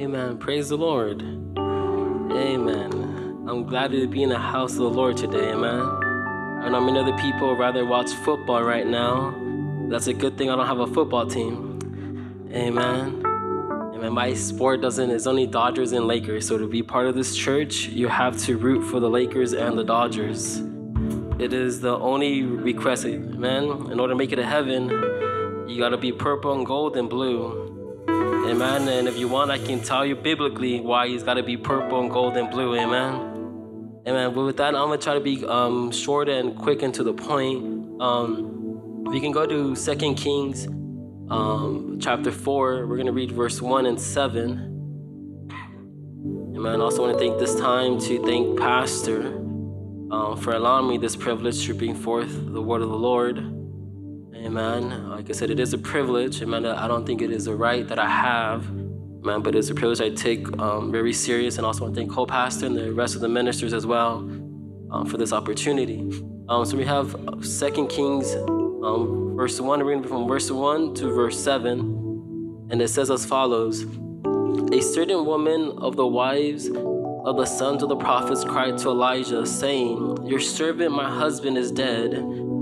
Amen. Praise the Lord. Amen. I'm glad to be in the house of the Lord today. Amen. I know many other people rather watch football right now. That's a good thing I don't have a football team. Amen. Amen. My sport doesn't, it's only Dodgers and Lakers. So to be part of this church, you have to root for the Lakers and the Dodgers. It is the only request, amen. In order to make it to heaven, you gotta be purple and gold and blue. Amen. And if you want, I can tell you biblically why he's got to be purple and gold and blue. Amen. Amen. But with that, I'm going to try to be um, short and quick and to the point. Um, we can go to Second Kings um, chapter 4. We're going to read verse 1 and 7. Amen. I also want to take this time to thank Pastor um, for allowing me this privilege to bring forth the word of the Lord. Amen. Like I said, it is a privilege. Amen. I don't think it is a right that I have. Amen. But it's a privilege I take um, very serious. And also want to thank co-pastor and the rest of the ministers as well um, for this opportunity. Um, so we have Second Kings, um, verse one, reading from verse one to verse seven, and it says as follows: A certain woman of the wives of the sons of the prophets cried to Elijah, saying, Your servant, my husband, is dead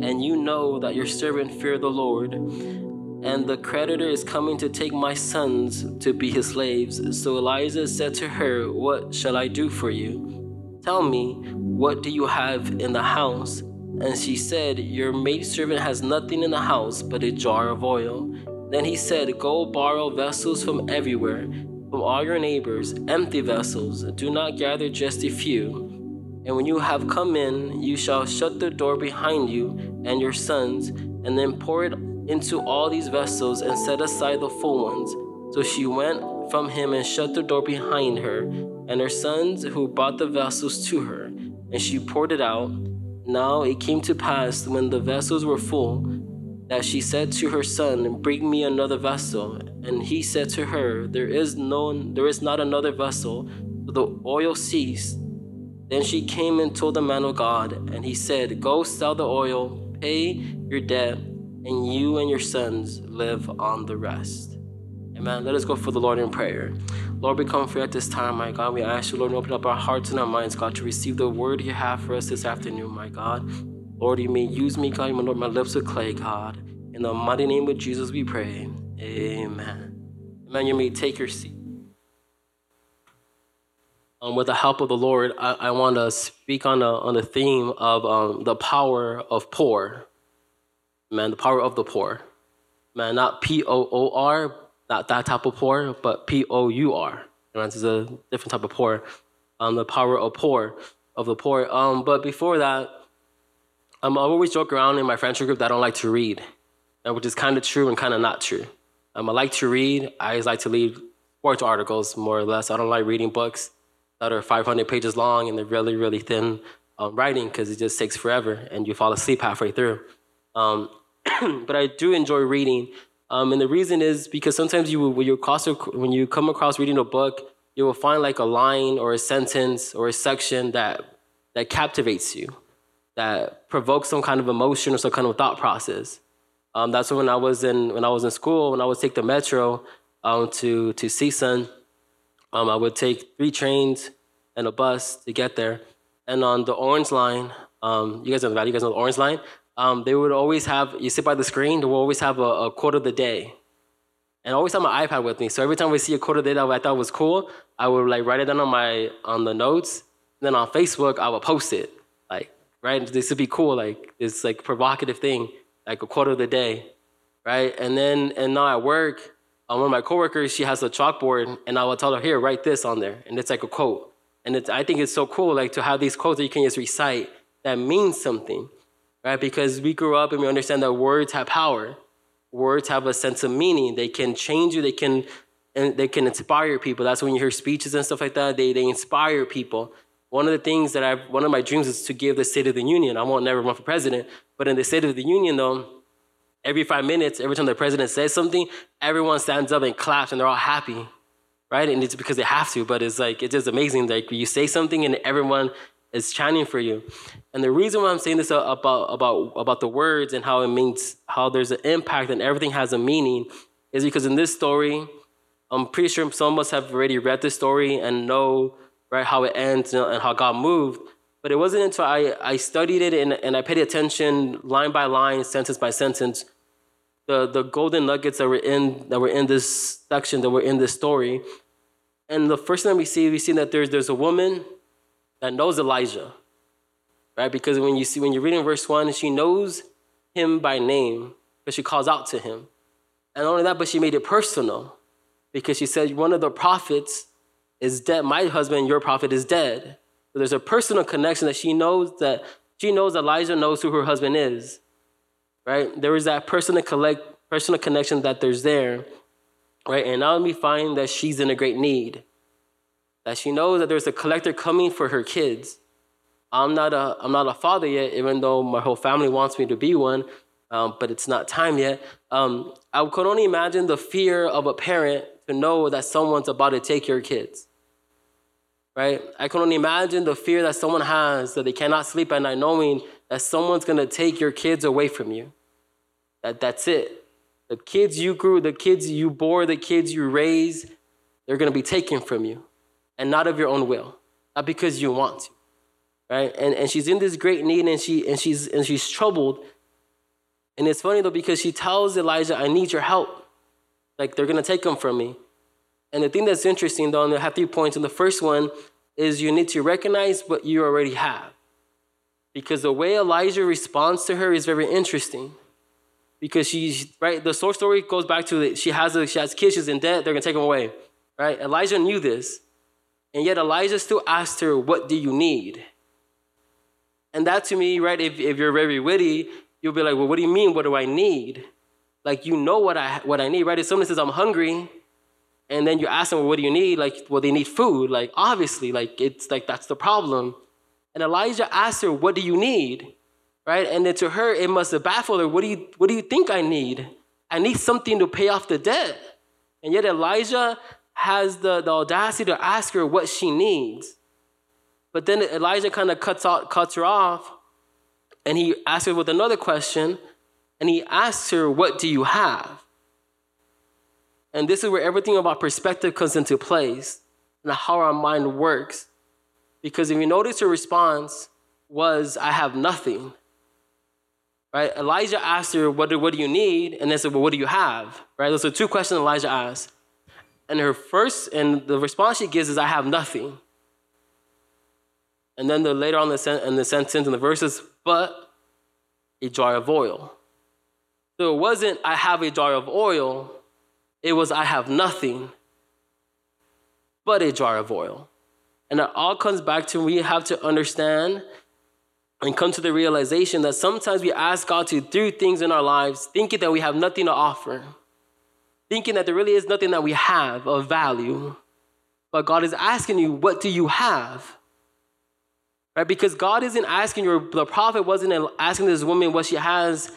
and you know that your servant feared the Lord. And the creditor is coming to take my sons to be his slaves. So Elisha said to her, What shall I do for you? Tell me, what do you have in the house? And she said, Your maidservant has nothing in the house but a jar of oil. Then he said, Go borrow vessels from everywhere, from all your neighbors, empty vessels. Do not gather just a few. And when you have come in, you shall shut the door behind you and your sons, and then pour it into all these vessels and set aside the full ones. So she went from him and shut the door behind her, and her sons who brought the vessels to her, and she poured it out. Now it came to pass when the vessels were full that she said to her son, Bring me another vessel. And he said to her, There is no there is not another vessel. So the oil ceased then she came and told the man of God, and he said, Go sell the oil, pay your debt, and you and your sons live on the rest. Amen. Let us go for the Lord in prayer. Lord, we come for you at this time, my God. We ask you, Lord, to open up our hearts and our minds, God, to receive the word you have for us this afternoon, my God. Lord, you may use me, God. You Lord, my lips of clay, God. In the mighty name of Jesus, we pray. Amen. Amen. You may take your seat. Um, with the help of the Lord, I, I want to speak on the on the theme of um, the power of poor. Man, the power of the poor. Man, not P O O R, not that type of poor, but P O U R. This is a different type of poor. Um, the power of poor, of the poor. Um, but before that, um, I always joke around in my friendship group that I don't like to read, which is kind of true and kind of not true. Um, I like to read. I always like to read sports articles more or less. I don't like reading books that are 500 pages long and they're really, really thin um, writing because it just takes forever and you fall asleep halfway through. Um, but I do enjoy reading. Um, and the reason is because sometimes you, when, you when you come across reading a book, you will find like a line or a sentence or a section that, that captivates you, that provokes some kind of emotion or some kind of thought process. Um, that's when I was in when I was in school. When I would take the metro um, to to CSUN, um, I would take three trains and a bus to get there. And on the orange line, um, you guys know the valley, you guys know the orange line, um, they would always have, you sit by the screen, they would always have a, a quote of the day. And I always have my iPad with me. So every time we see a quote of the day that I thought was cool, I would like write it down on my on the notes. And then on Facebook, I would post it. Like, right? This would be cool, like this like provocative thing, like a quote of the day. Right? And then and now at work, um, one of my coworkers, she has a chalkboard, and I will tell her, here, write this on there. And it's like a quote. And I think it's so cool, like to have these quotes that you can just recite that means something, right? Because we grew up and we understand that words have power. Words have a sense of meaning. They can change you. They can, and they can inspire people. That's when you hear speeches and stuff like that. They, they inspire people. One of the things that I've, one of my dreams is to give the State of the Union. I won't never run for president, but in the State of the Union, though, every five minutes, every time the president says something, everyone stands up and claps and they're all happy, right? And it's because they have to, but it's like, it's just amazing. Like you say something and everyone is chanting for you. And the reason why I'm saying this about, about, about the words and how it means, how there's an impact and everything has a meaning is because in this story, I'm pretty sure some of us have already read this story and know right how it ends and how God moved. But it wasn't until I, I studied it and, and I paid attention line by line, sentence by sentence, the, the golden nuggets that were in that were in this section, that were in this story. And the first thing we see, we see that there's there's a woman that knows Elijah. Right? Because when you see when you're reading verse one, she knows him by name, but she calls out to him. And not only that, but she made it personal. Because she said, One of the prophets is dead. My husband, your prophet, is dead. So there's a personal connection that she knows that she knows Elijah knows who her husband is. Right? There is that personal collect personal connection that there's there. Right? And now we find that she's in a great need. That she knows that there's a collector coming for her kids. I'm not a I'm not a father yet, even though my whole family wants me to be one. Um, but it's not time yet. Um, I could only imagine the fear of a parent to know that someone's about to take your kids right? I can only imagine the fear that someone has that they cannot sleep at night knowing that someone's gonna take your kids away from you. That that's it. The kids you grew, the kids you bore, the kids you raised, they're gonna be taken from you. And not of your own will. Not because you want to. Right? And and she's in this great need and she and she's and she's troubled. And it's funny though, because she tells Elijah, I need your help. Like they're gonna take them from me. And the thing that's interesting, though, and I have three points. And the first one is you need to recognize what you already have. Because the way Elijah responds to her is very interesting. Because she's right, the source story goes back to it. She has a, she has kids, she's in debt, they're gonna take them away. Right? Elijah knew this. And yet Elijah still asked her, What do you need? And that to me, right, if, if you're very witty, you'll be like, Well, what do you mean? What do I need? Like you know what I what I need, right? If someone says I'm hungry, and then you ask them, well, what do you need? Like, well, they need food. Like, obviously, like, it's like that's the problem. And Elijah asked her, what do you need? Right? And then to her, it must have baffled her. What do you, what do you think I need? I need something to pay off the debt. And yet Elijah has the, the audacity to ask her what she needs. But then Elijah kind of cuts, out, cuts her off and he asks her with another question. And he asks her, What do you have? And this is where everything about perspective comes into place and how our mind works. Because if you notice her response was, I have nothing. Right? Elijah asked her, what do, what do you need? And they said, Well, what do you have? Right? Those are two questions Elijah asked. And her first, and the response she gives is, I have nothing. And then the, later on in the, the sentence in the verses, but a jar of oil. So it wasn't, I have a jar of oil, it was, I have nothing but a jar of oil. And it all comes back to we have to understand and come to the realization that sometimes we ask God to do things in our lives thinking that we have nothing to offer, thinking that there really is nothing that we have of value. But God is asking you, what do you have? Right? Because God isn't asking you, the prophet wasn't asking this woman what she has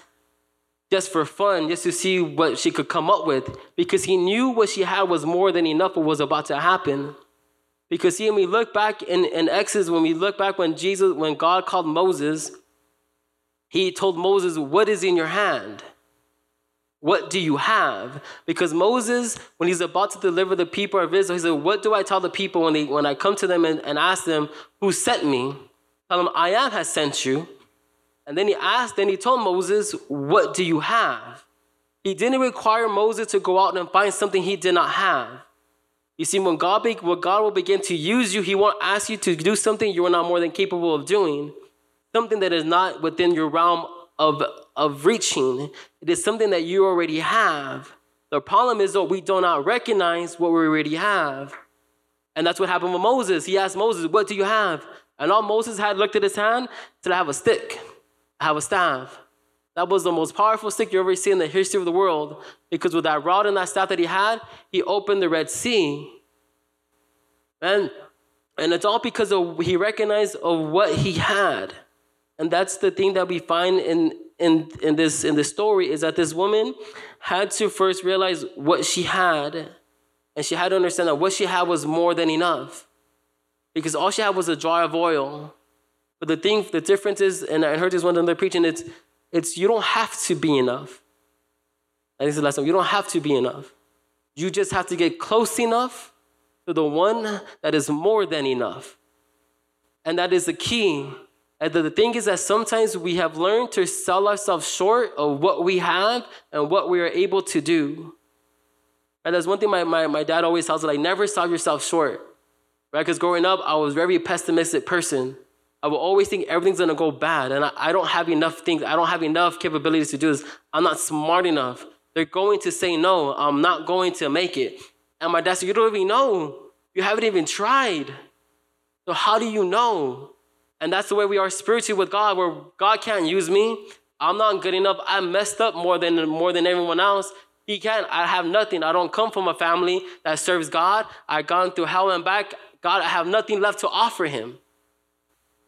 just for fun, just to see what she could come up with, because he knew what she had was more than enough what was about to happen. Because see, when we look back in, in Exodus, when we look back when Jesus, when God called Moses, he told Moses, What is in your hand? What do you have? Because Moses, when he's about to deliver the people of Israel, he said, What do I tell the people when, they, when I come to them and, and ask them, Who sent me? Tell them, I am has sent you. And then he asked, then he told Moses, What do you have? He didn't require Moses to go out and find something he did not have. You see, when God, be, when God will begin to use you, he won't ask you to do something you are not more than capable of doing, something that is not within your realm of, of reaching. It is something that you already have. The problem is, that we do not recognize what we already have. And that's what happened with Moses. He asked Moses, What do you have? And all Moses had looked at his hand, said, I have a stick have a staff. That was the most powerful stick you ever see in the history of the world because with that rod and that staff that he had, he opened the Red Sea. And, and it's all because of, he recognized of what he had. And that's the thing that we find in, in, in, this, in this story is that this woman had to first realize what she had. And she had to understand that what she had was more than enough. Because all she had was a jar of oil. But the thing, the difference is, and I heard this one they're preaching, it's, it's you don't have to be enough. I think it's the last time. You don't have to be enough. You just have to get close enough to the one that is more than enough. And that is the key. And the, thing is that sometimes we have learned to sell ourselves short of what we have and what we are able to do. And that's one thing my, my, my dad always tells us, like, never sell yourself short. Right? Because growing up, I was very pessimistic person. I will always think everything's gonna go bad, and I, I don't have enough things, I don't have enough capabilities to do this. I'm not smart enough. They're going to say no, I'm not going to make it. And my dad said, You don't even know. You haven't even tried. So how do you know? And that's the way we are spiritually with God, where God can't use me. I'm not good enough. I messed up more than more than everyone else. He can't. I have nothing. I don't come from a family that serves God. I've gone through hell and back. God, I have nothing left to offer him.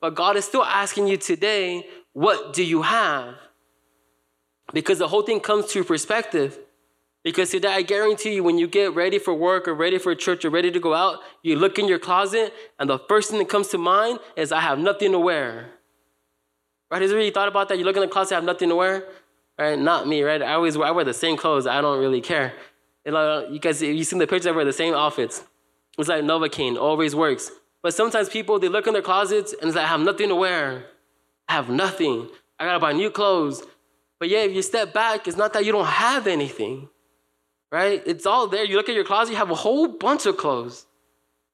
But God is still asking you today, what do you have? Because the whole thing comes to perspective. Because today, I guarantee you, when you get ready for work or ready for church or ready to go out, you look in your closet, and the first thing that comes to mind is, I have nothing to wear. Right? Has you really thought about that? You look in the closet, I have nothing to wear? Right? Not me, right? I always wear, I wear the same clothes. I don't really care. Uh, you guys, you seen the pictures, I wear the same outfits. It's like Novocaine, always works. But sometimes people, they look in their closets and it's like, I have nothing to wear. I have nothing. I gotta buy new clothes. But yeah, if you step back, it's not that you don't have anything, right? It's all there. You look at your closet, you have a whole bunch of clothes.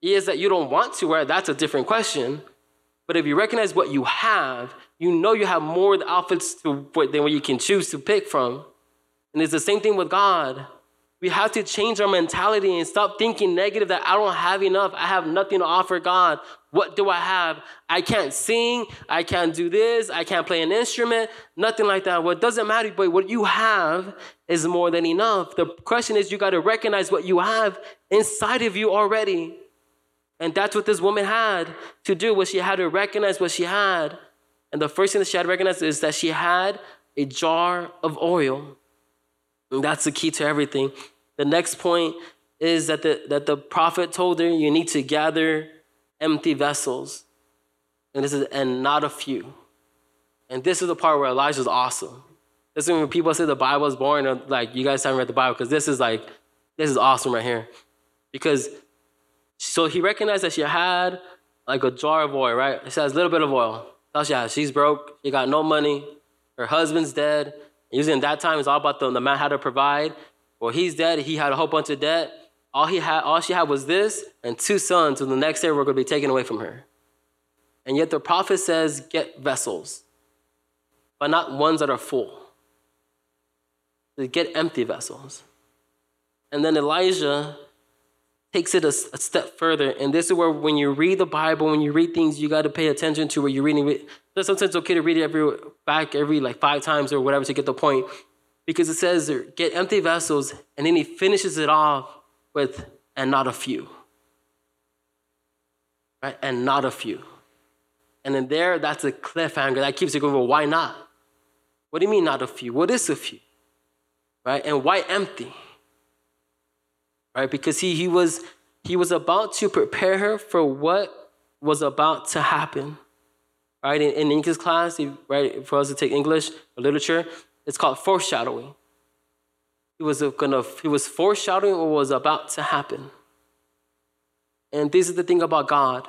It is that you don't want to wear, that's a different question. But if you recognize what you have, you know you have more outfits to, than what you can choose to pick from. And it's the same thing with God. We have to change our mentality and stop thinking negative that I don't have enough. I have nothing to offer God. What do I have? I can't sing. I can't do this. I can't play an instrument. Nothing like that. What doesn't matter, but what you have is more than enough. The question is, you got to recognize what you have inside of you already. And that's what this woman had to do, was she had to recognize what she had. And the first thing that she had to recognize is that she had a jar of oil. And that's the key to everything. The next point is that the, that the prophet told her, you need to gather empty vessels. And this is and not a few. And this is the part where Elijah's awesome. This is when people say the Bible is boring, or like you guys haven't read the Bible, because this is like, this is awesome right here. Because so he recognized that she had like a jar of oil, right? She has a little bit of oil. That's she has. She's broke. She got no money. Her husband's dead. Usually in that time, it's all about the, the man had to provide. Well, he's dead. He had a whole bunch of debt. All he had, all she had was this and two sons, and the next day were going to be taken away from her. And yet the prophet says, get vessels, but not ones that are full. Get empty vessels. And then Elijah takes it a, a, step further. And this is where, when you read the Bible, when you read things, you got to pay attention to where you're reading Sometimes it's okay to read it every back every like five times or whatever to get the point, because it says get empty vessels, and then he finishes it off with and not a few, right? And not a few. And then there, that's a cliffhanger that keeps it going. Well, why not? What do you mean not a few? What is a few? Right? And why empty? right? Because he, he, was, he was about to prepare her for what was about to happen, right? In, in English class, right, for us to take English or literature, it's called foreshadowing. He was gonna, he was foreshadowing what was about to happen. And this is the thing about God,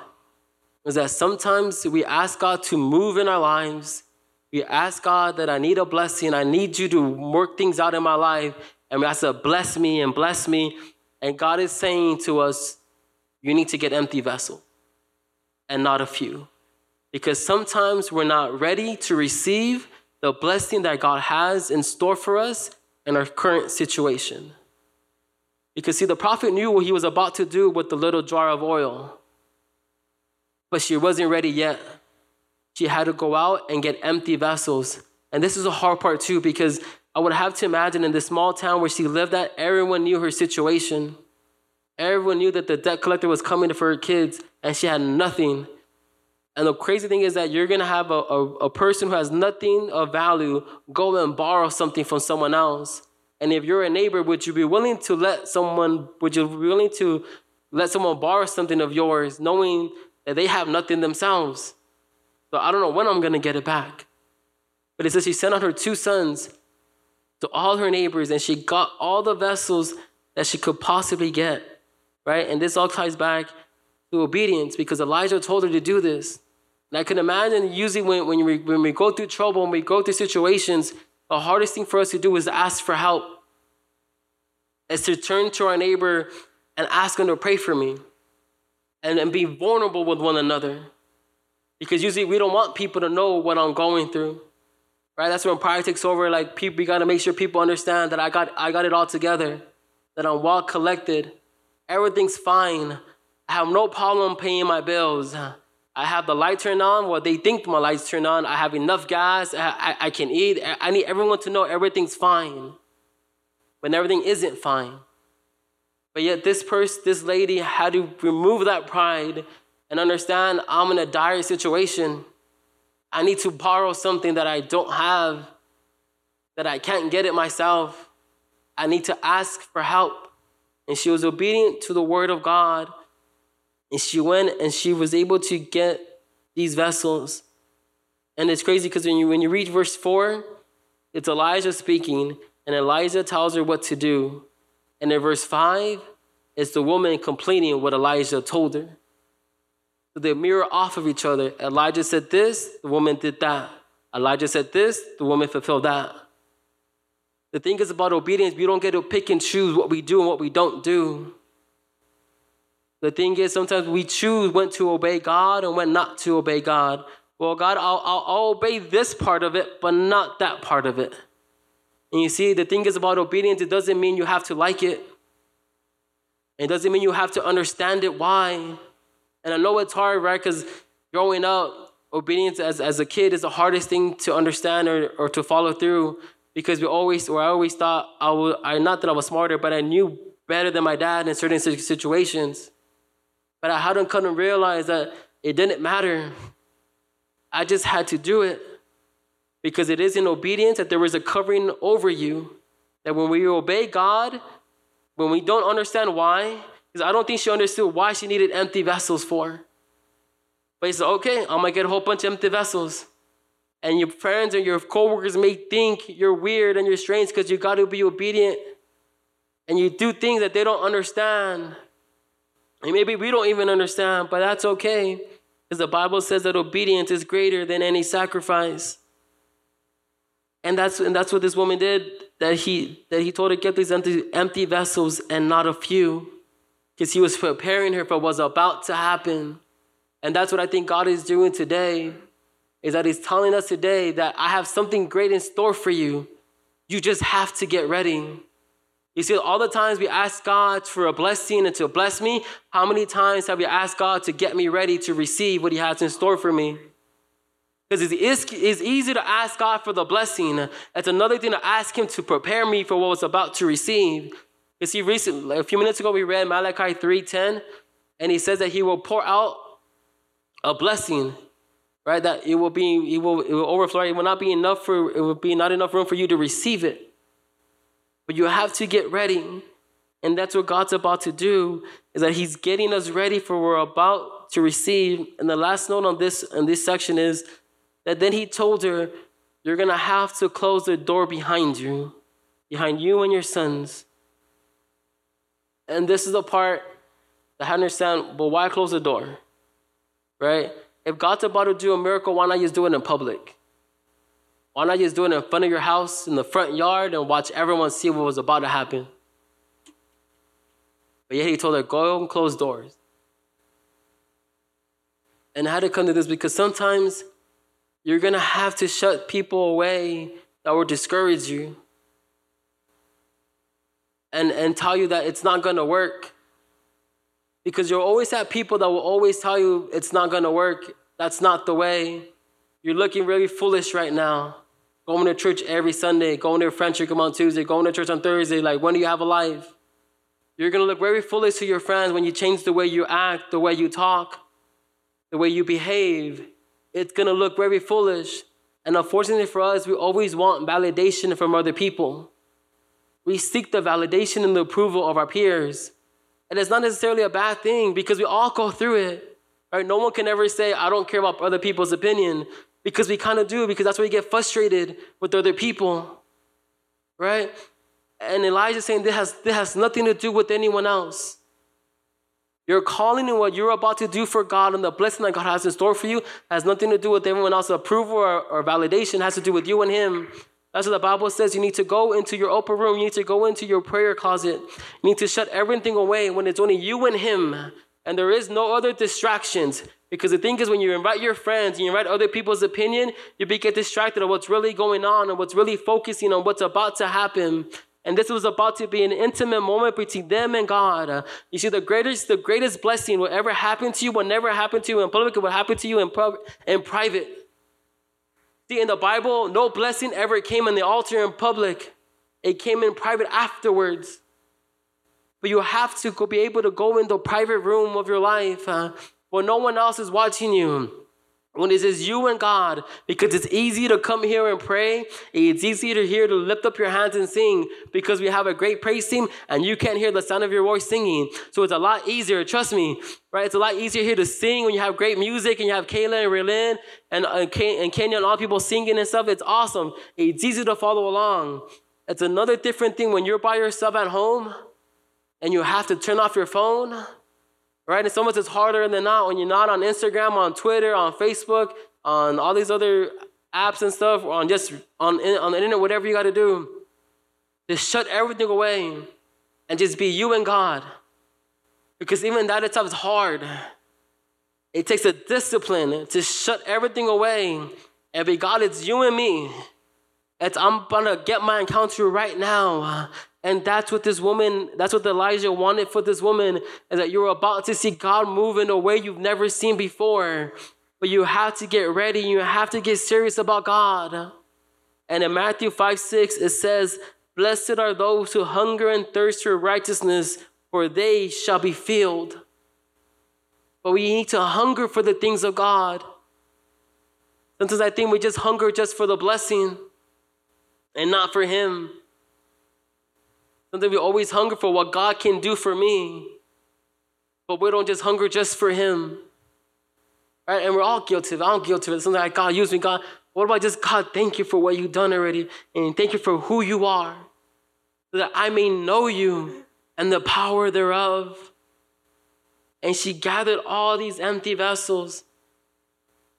is that sometimes we ask God to move in our lives. We ask God that I need a blessing, I need you to work things out in my life. And we ask to bless me and bless me. And God is saying to us, you need to get empty vessel and not a few. Because sometimes we're not ready to receive the blessing that God has in store for us in our current situation. Because, see, the prophet knew what he was about to do with the little jar of oil, but she wasn't ready yet. She had to go out and get empty vessels. And this is a hard part, too, because I would have to imagine in this small town where she lived at, everyone knew her situation. Everyone knew that the debt collector was coming for her kids and she had nothing. And the crazy thing is that you're gonna have a, a, a, person who has nothing of value go and borrow something from someone else. And if you're a neighbor, would you be willing to let someone, would you be willing to let someone borrow something of yours, knowing that they have nothing themselves? So I don't know when I'm gonna get it back. But it says she sent out her two sons to all her neighbors, and she got all the vessels that she could possibly get, right? And this all ties back to obedience because Elijah told her to do this. And I can imagine usually when, when, we, when we go through trouble, when we go through situations, the hardest thing for us to do is ask for help. Is to turn to our neighbor and ask them to pray for me and, and be vulnerable with one another. Because usually we don't want people to know what I'm going through. Right? That's when pride takes over. Like people, we gotta make sure people understand that I got I got it all together, that I'm well collected. Everything's fine. I have no problem paying my bills. I have the light turned on. Well, they think my lights turned on. I have enough gas. I, I, I can eat. I need everyone to know everything's fine. When everything isn't fine. But yet this person, this lady had to remove that pride and understand I'm in a dire situation. I need to borrow something that I don't have, that I can't get it myself. I need to ask for help. And she was obedient to the word of God. And she went and she was able to get these vessels. And it's crazy because when you, when you read verse 4, it's Elijah speaking, and Elijah tells her what to do. And in verse 5, it's the woman completing what Elijah told her. So they mirror off of each other. Elijah said this, the woman did that. Elijah said this, the woman fulfilled that. The thing is about obedience, we don't get to pick and choose what we do and what we don't do. The thing is, sometimes we choose when to obey God and when not to obey God. Well, God, I'll, I'll, I'll obey this part of it, but not that part of it. And you see, the thing is about obedience, it doesn't mean you have to like it. It doesn't mean you have to understand it. Why? And I know it's hard, right? Because growing up, obedience as, as a kid is the hardest thing to understand or, or to follow through because we always, or I always thought I was, I, not that I was smarter, but I knew better than my dad in certain situations. But I hadn't come to realize that it didn't matter. I just had to do it because it is in obedience that there was a covering over you. That when we obey God, when we don't understand why, because I don't think she understood why she needed empty vessels for. But he said, okay, I'm gonna get a whole bunch of empty vessels. And your friends and your coworkers may think you're weird and you're strange because you gotta be obedient. And you do things that they don't understand. And maybe we don't even understand, but that's okay. Because the Bible says that obedience is greater than any sacrifice. And that's, and that's what this woman did, that he, that he told her, get these empty, empty vessels and not a few because he was preparing her for what was about to happen. And that's what I think God is doing today, is that he's telling us today that I have something great in store for you. You just have to get ready. You see, all the times we ask God for a blessing and to bless me, how many times have we asked God to get me ready to receive what he has in store for me? Because it's, easy to ask God for the blessing. It's another thing to ask him to prepare me for what was about to receive. You see, recently, a few minutes ago, we read Malachi 3.10, and he says that he will pour out a blessing, right? That it will be, it will, it will overflow. It will not be enough for, it will be not enough room for you to receive it. But you have to get ready. And that's what God's about to do, is that he's getting us ready for what we're about to receive. And the last note on this, on this section is that then he told her, you're to have to close the door behind you, behind you and your sons. And this is the part that I understand, but why close the door? Right? If God's about to do a miracle, why not just do it in public? Why not just do it in front of your house, in the front yard, and watch everyone see what was about to happen? But yet he told her, go and close doors. And I had to come to this because sometimes you're going to have to shut people away that will discourage you and, and tell you that it's not going to work. Because you'll always have people that will always tell you it's not going to work. That's not the way. You're looking really foolish right now. Going to church every Sunday, going to a friendship on Tuesday, going to church on Thursday. Like, when do you have a life? You're going to look very foolish to your friends when you change the way you act, the way you talk, the way you behave. It's going to look very foolish. And unfortunately for us, we always want validation from other people. We seek the validation and the approval of our peers. And it's not necessarily a bad thing because we all go through it. Right? No one can ever say, I don't care about other people's opinion because we kind of do, because that's where we get frustrated with other people. Right? And Elijah saying this has, this has nothing to do with anyone else. Your calling and what you're about to do for God and the blessing that God has in store for you has nothing to do with everyone else's approval or, or validation. It has to do with you and Him. That's what the Bible says. You need to go into your upper room. You need to go into your prayer closet. You need to shut everything away when it's only you and Him and there is no other distractions. Because the thing is, when you invite your friends and you invite other people's opinion, you get distracted of what's really going on and what's really focusing on what's about to happen. And this was about to be an intimate moment between them and God. You see, the greatest, the greatest blessing will ever happen to you will never happen to you in public. It will happen to you in, pub, in private. See, in the Bible, no blessing ever came in the altar in public. It came in private afterwards. But you have to go, be able to go in the private room of your life uh, where no one else is watching you. When it is you and God, because it's easy to come here and pray. It's easy to hear to lift up your hands and sing because we have a great praise team and you can't hear the sound of your voice singing. So it's a lot easier, trust me, right? It's a lot easier here to sing when you have great music and you have Kayla and Raylan and, uh, and Kenya and all people singing and stuff. It's awesome. It's easy to follow along. It's another different thing when you're by yourself at home and you have to turn off your phone, right? And so much is harder than not when you're not on Instagram, on Twitter, on Facebook, on all these other apps and stuff, or on just on, on the internet, whatever you got to do. Just shut everything away and just be you and God. Because even that itself is hard. It takes a discipline to shut everything away and be God, it's you and me. It's I'm gonna get my encounter right now. And that's what this woman, that's what Elijah wanted for this woman, is that you're about to see God move in a way you've never seen before. But you have to get ready, you have to get serious about God. And in Matthew 5 6, it says, Blessed are those who hunger and thirst for righteousness, for they shall be filled. But we need to hunger for the things of God. Sometimes I think we just hunger just for the blessing and not for Him. Something we always hunger for what God can do for me. But we don't just hunger just for Him. Right? And we're all guilty of it. I'm guilty of it. Something like, God, use me, God. What about just, God, thank you for what you've done already. And thank you for who you are. So that I may know you and the power thereof. And she gathered all these empty vessels.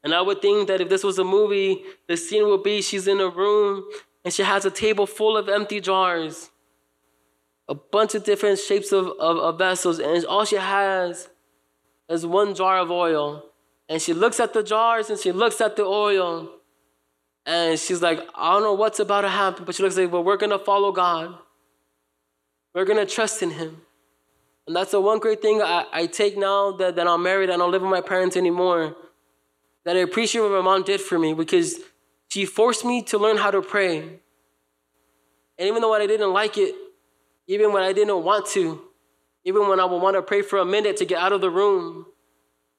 And I would think that if this was a movie, the scene would be she's in a room and she has a table full of empty jars a bunch of different shapes of, of, of vessels, and all she has is one jar of oil. And she looks at the jars and she looks at the oil. And she's like, I don't know what's about to happen, but she looks like, well, we're gonna follow God. We're gonna trust in Him. And that's the one great thing I, I take now that, that I'm married and I don't live with my parents anymore. That I appreciate what my mom did for me because she forced me to learn how to pray. And even though I didn't like it, even when I didn't want to, even when I would want to pray for a minute to get out of the room,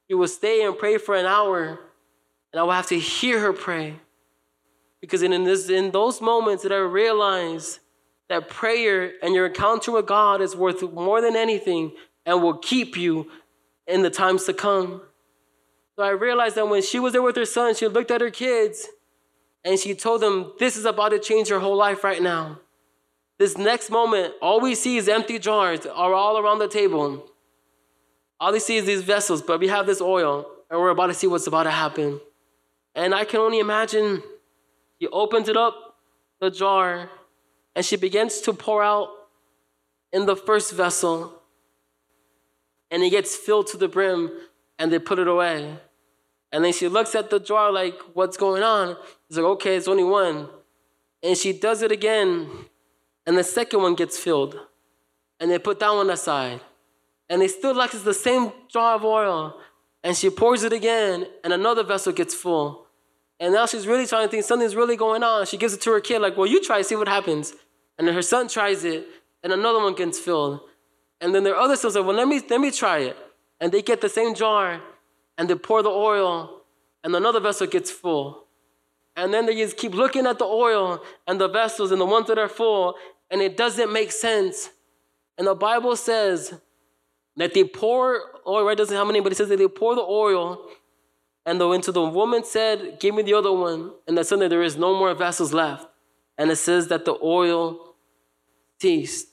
she would stay and pray for an hour, and I would have to hear her pray. Because in, this, in those moments that I realized that prayer and your encounter with God is worth more than anything and will keep you in the times to come. So I realized that when she was there with her son, she looked at her kids and she told them, This is about to change your whole life right now. This next moment, all we see is empty jars are all around the table. All we see is these vessels, but we have this oil, and we're about to see what's about to happen. And I can only imagine he opens it up, the jar, and she begins to pour out in the first vessel. And it gets filled to the brim, and they put it away. And then she looks at the jar like, what's going on? It's like, okay, it's only one. And she does it again, and the second one gets filled. And they put that one aside. And they still like it's the same jar of oil. And she pours it again, and another vessel gets full. And now she's really trying to think something's really going on. She gives it to her kid, like, well, you try, see what happens. And then her son tries it, and another one gets filled. And then their other sons say, well, let me, let me try it. And they get the same jar, and they pour the oil, and another vessel gets full. And then they just keep looking at the oil and the vessels and the ones that are full, and it doesn't make sense. And the Bible says that they pour oil, right? Doesn't have many, but it says that they pour the oil, and the into the woman said, Give me the other one. And that suddenly there is no more vessels left. And it says that the oil ceased.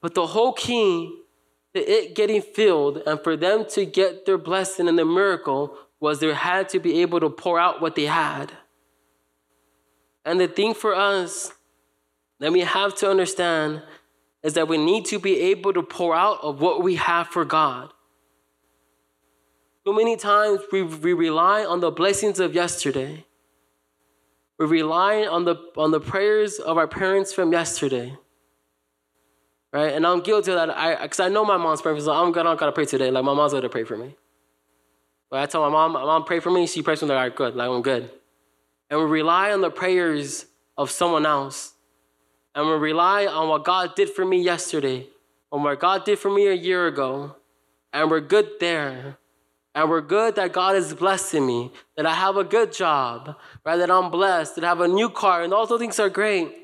But the whole key to it getting filled and for them to get their blessing and the miracle was they had to be able to pour out what they had. And the thing for us that we have to understand is that we need to be able to pour out of what we have for God. So many times we, we rely on the blessings of yesterday. We rely on the on the prayers of our parents from yesterday. Right? And I'm guilty of that. I because I know my mom's praying. So I'm gonna gotta pray today. Like my mom's gonna pray for me. But I tell my mom, my mom pray for me, she prays for me, like, all right, good, like I'm good. And we rely on the prayers of someone else. And we rely on what God did for me yesterday, on what God did for me a year ago. And we're good there. And we're good that God is blessing me, that I have a good job, right? That I'm blessed, that I have a new car, and all those things are great.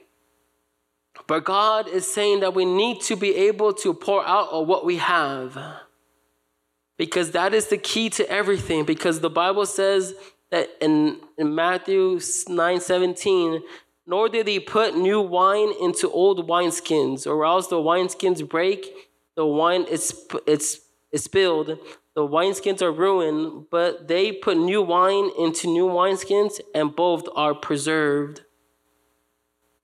But God is saying that we need to be able to pour out of what we have. Because that is the key to everything. Because the Bible says that in, in Matthew 9 17, nor did he put new wine into old wineskins, or else the wineskins break, the wine is, it's, is spilled, the wineskins are ruined, but they put new wine into new wineskins, and both are preserved.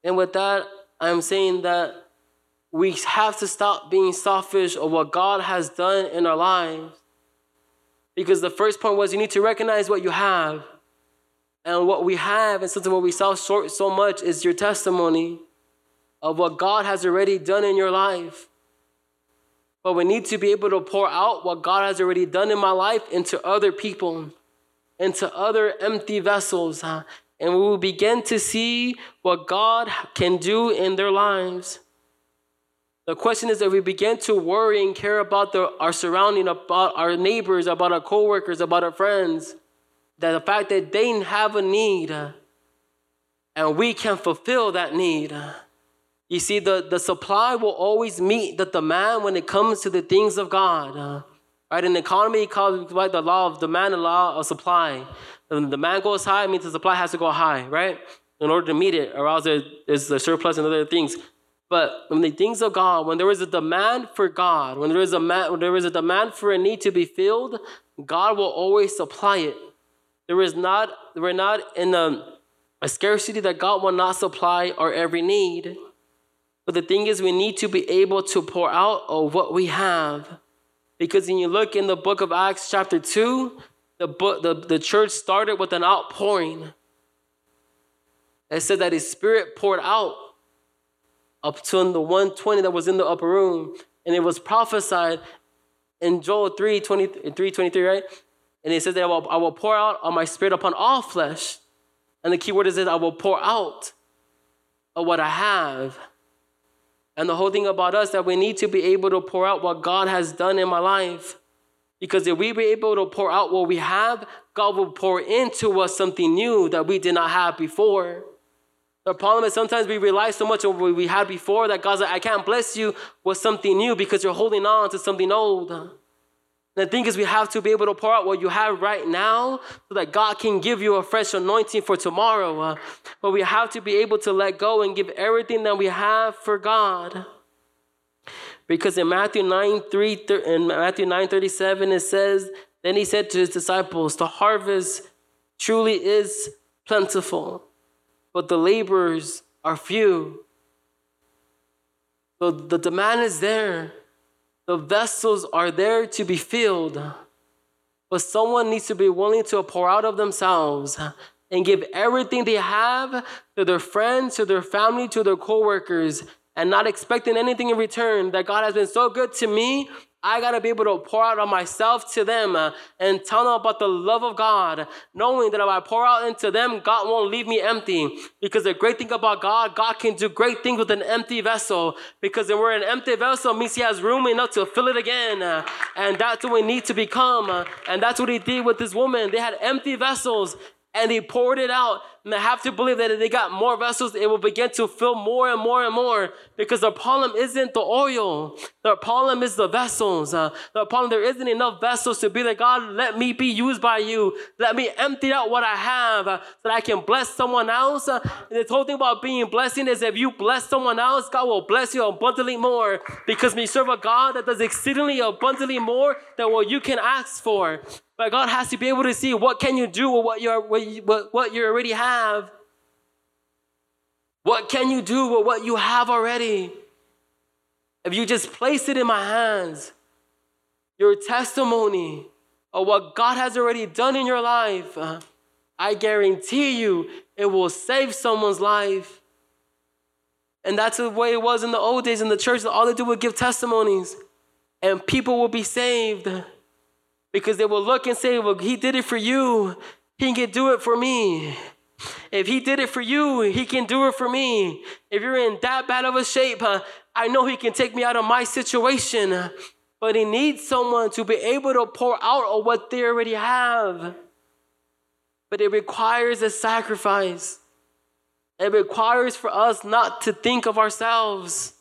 And with that, I'm saying that we have to stop being selfish of what God has done in our lives. Because the first point was you need to recognize what you have. And what we have, and something what we sell short so much, is your testimony of what God has already done in your life. But we need to be able to pour out what God has already done in my life into other people, into other empty vessels. And we will begin to see what God can do in their lives. The question is that we begin to worry and care about the, our surrounding, about our neighbors, about our coworkers, about our friends, that the fact that they have a need and we can fulfill that need you see, the, the supply will always meet the demand when it comes to the things of God. Right? In economy, called right, the law of demand and law of supply. When the demand goes high, it means the supply has to go high, right? In order to meet it, or else there's a surplus and other things. But when the things of God, when there is a demand for God, when there is a man, when there is a demand for a need to be filled, God will always supply it. There is not, we're not in a, a scarcity that God will not supply our every need. But the thing is, we need to be able to pour out of what we have. Because when you look in the book of Acts, chapter 2, the, book, the, the church started with an outpouring. It said that his spirit poured out up to the 120 that was in the upper room. And it was prophesied in Joel 3 20, 3 23, right? And it says that I will, I will pour out on my spirit upon all flesh. And the key word is that I will pour out of what I have. And the whole thing about us that we need to be able to pour out what God has done in my life. Because if we be able to pour out what we have, God will pour into us something new that we did not have before. The problem is sometimes we rely so much on what we had before that God's like, I can't bless you with something new because you're holding on to something old. And The thing is, we have to be able to pour out what you have right now so that God can give you a fresh anointing for tomorrow. But we have to be able to let go and give everything that we have for God. Because in Matthew 9, 3, in Matthew 9 37, it says, Then he said to his disciples, The harvest truly is plentiful, but the laborers are few. So the demand is there. The vessels are there to be filled, but someone needs to be willing to pour out of themselves and give everything they have to their friends, to their family, to their coworkers, and not expecting anything in return. That God has been so good to me, I got to be able to pour out on myself to them uh, and tell them about the love of God, knowing that if I pour out into them, God won't leave me empty. Because the great thing about God, God can do great things with an empty vessel. Because when we're an empty vessel, it means He has room enough to fill it again. Uh, and that's what we need to become. Uh, and that's what He did with this woman. They had empty vessels and He poured it out have to believe that if they got more vessels, it will begin to fill more and more and more. Because the problem isn't the oil. The problem is the vessels. Uh, the problem, there isn't enough vessels to be like, God, let me be used by you. Let me empty out what I have uh, so that I can bless someone else. Uh, and the whole thing about being blessing is if you bless someone else, God will bless you abundantly more. Because we serve a God that does exceedingly abundantly more than what you can ask for. But God has to be able to see what can you do with what, you're, what, you, what you already have. What can you do with what you have already? If you just place it in my hands, your testimony of what God has already done in your life, uh, I guarantee you it will save someone's life. And that's the way it was in the old days in the church. All they do was give testimonies, and people will be saved because they will look and say, Well, he did it for you, he can do it for me. If he did it for you, he can do it for me. If you're in that bad of a shape, I know he can take me out of my situation. But he needs someone to be able to pour out of what they already have. But it requires a sacrifice. It requires for us not to think of ourselves,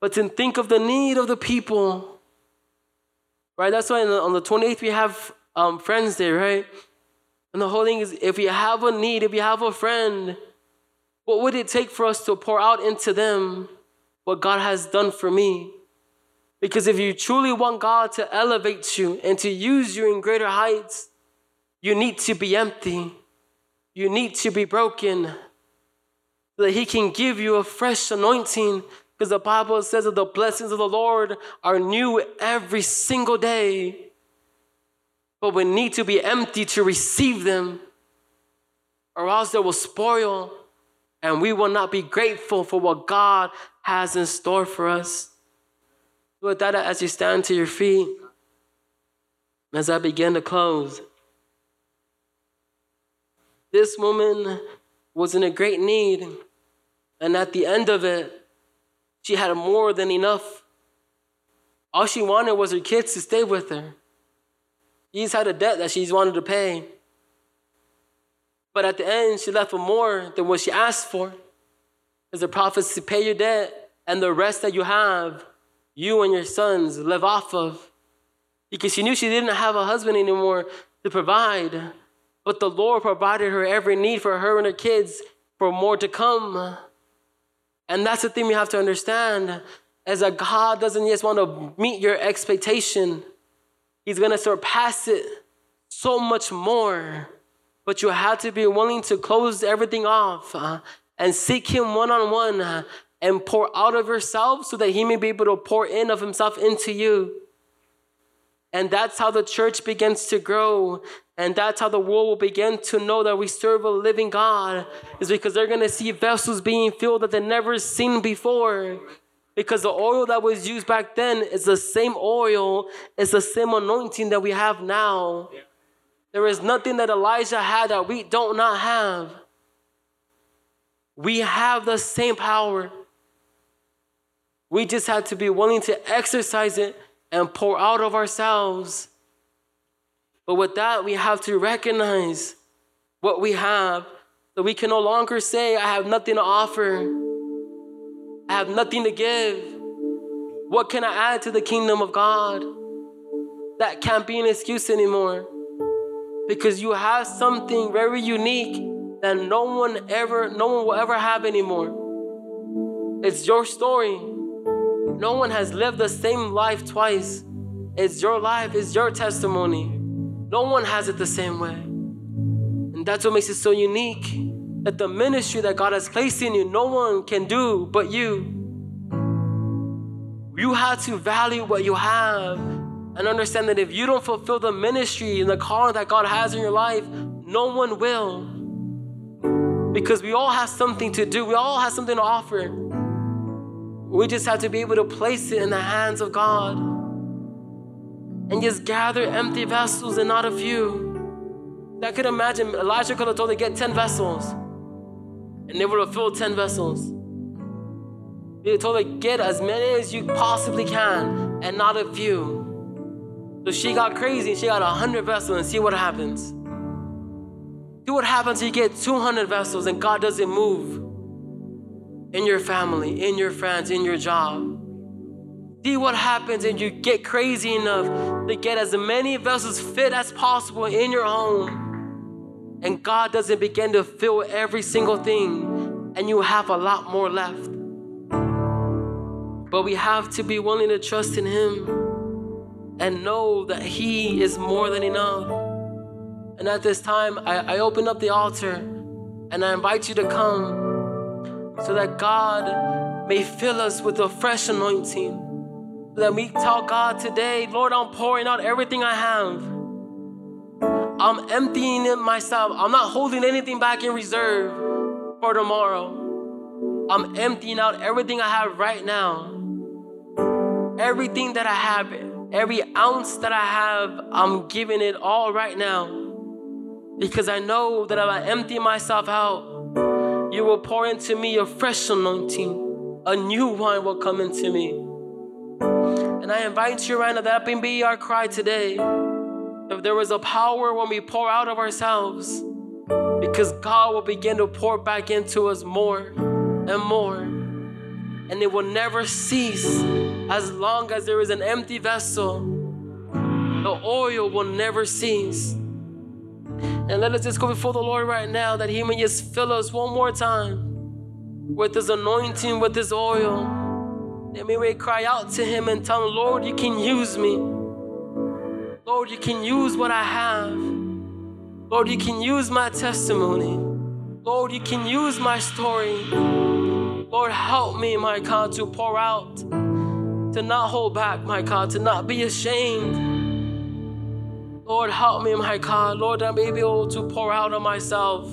but to think of the need of the people. Right? That's why on the 28th we have um, Friends Day, right? And the whole thing is if we have a need, if we have a friend, what would it take for us to pour out into them what God has done for me? Because if you truly want God to elevate you and to use you in greater heights, you need to be empty. You need to be broken so that He can give you a fresh anointing because the Bible says that the blessings of the Lord are new every single day. But we need to be empty to receive them, or else they will spoil, and we will not be grateful for what God has in store for us. With that, as you stand to your feet, as I begin to close, this woman was in a great need, and at the end of it, she had more than enough. All she wanted was her kids to stay with her. She's had a debt that she's wanted to pay. But at the end, she left with more than what she asked for. As the prophets to pay your debt, and the rest that you have, you and your sons live off of. Because she knew she didn't have a husband anymore to provide. But the Lord provided her every need for her and her kids for more to come. And that's the thing we have to understand is that God doesn't just want to meet your expectation, He's going to surpass it so much more. But you have to be willing to close everything off uh, and seek Him one on one and pour out of yourself so that He may be able to pour in of Himself into you. And that's how the church begins to grow. And that's how the world will begin to know that we serve a living God, is because they're going to see vessels being filled that they've never seen before. Because the oil that was used back then is the same oil, it's the same anointing that we have now. There is nothing that Elisha had that we don't not have. We have the same power. We just have to be willing to exercise it and pour out of ourselves. But with that, we have to recognize what we have so we can no longer say, I have nothing to offer, I have nothing to give. What can I add to the kingdom of God? That can't be an excuse anymore. Because you have something very unique that no one ever, no one will ever have anymore. It's your story. No one has lived the same life twice. It's your life, it's your testimony. No one has it the same way. And that's what makes it so unique that the ministry that God has placed in you, no one can do but you. You have to value what you have and understand that if you don't fulfill the ministry and the calling that God has in your life, no one will. Because we all have something to do, we all have something to offer. We just have to be able to place it in the hands of God and just gather empty vessels and not a few. I could imagine Elisha could have told them get 10 vessels, and they would have filled 10 vessels. They told her, get as many as you possibly can, and not a few. So she got crazy, and she got a hundred vessels, and see what happens. See what happens if you get 200 vessels and God doesn't move in your family, in your friends, in your job. See what happens if you get crazy enough to get as many vessels fit as possible in your home. And God doesn't begin to fill every single thing, and you have a lot more left. But we have to be willing to trust in Him and know that He is more than enough. And at this time, I, I open up the altar and I invite you to come so that God may fill us with a fresh anointing. Let me tell God today, Lord, I'm pouring out everything I have. I'm emptying myself. I'm not holding anything back in reserve for tomorrow. I'm emptying out everything I have right now. Everything that I have, every ounce that I have, I'm giving it all right now. Because I know that if I empty myself out, you will pour into me a fresh anointing. A new wine will come into me. And I invite you right now, that can be our cry today. There is a power when we pour out of ourselves, because God will begin to pour back into us more and more. And it will never cease as long as there is an empty vessel. The oil will never cease. And let us just go before the Lord right now that He may just fill us one more time with His anointing, with His oil. We may cry out to Him and tell Him, Lord, you can use me. Lord, you can use what I have. Lord, you can use my testimony. Lord, you can use my story. Lord, help me, my God, to pour out, to not hold back, my God, to not be ashamed. Lord, help me, my God. Lord, I'm able to pour out on myself.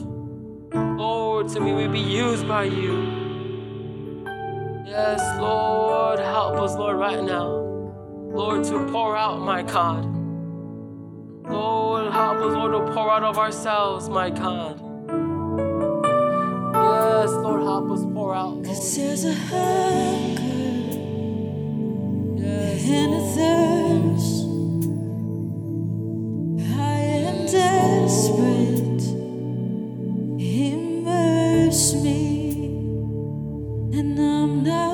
Lord, to me, we be used by you. Yes, Lord, help us, Lord, right now. Lord, to pour out, my God. Lord, help us, Lord, to pour out of ourselves, my God. Yes, Lord, help us pour out. Cause there's a hunger Yes, and a thirst. I am desperate. Immerse me, and I'm not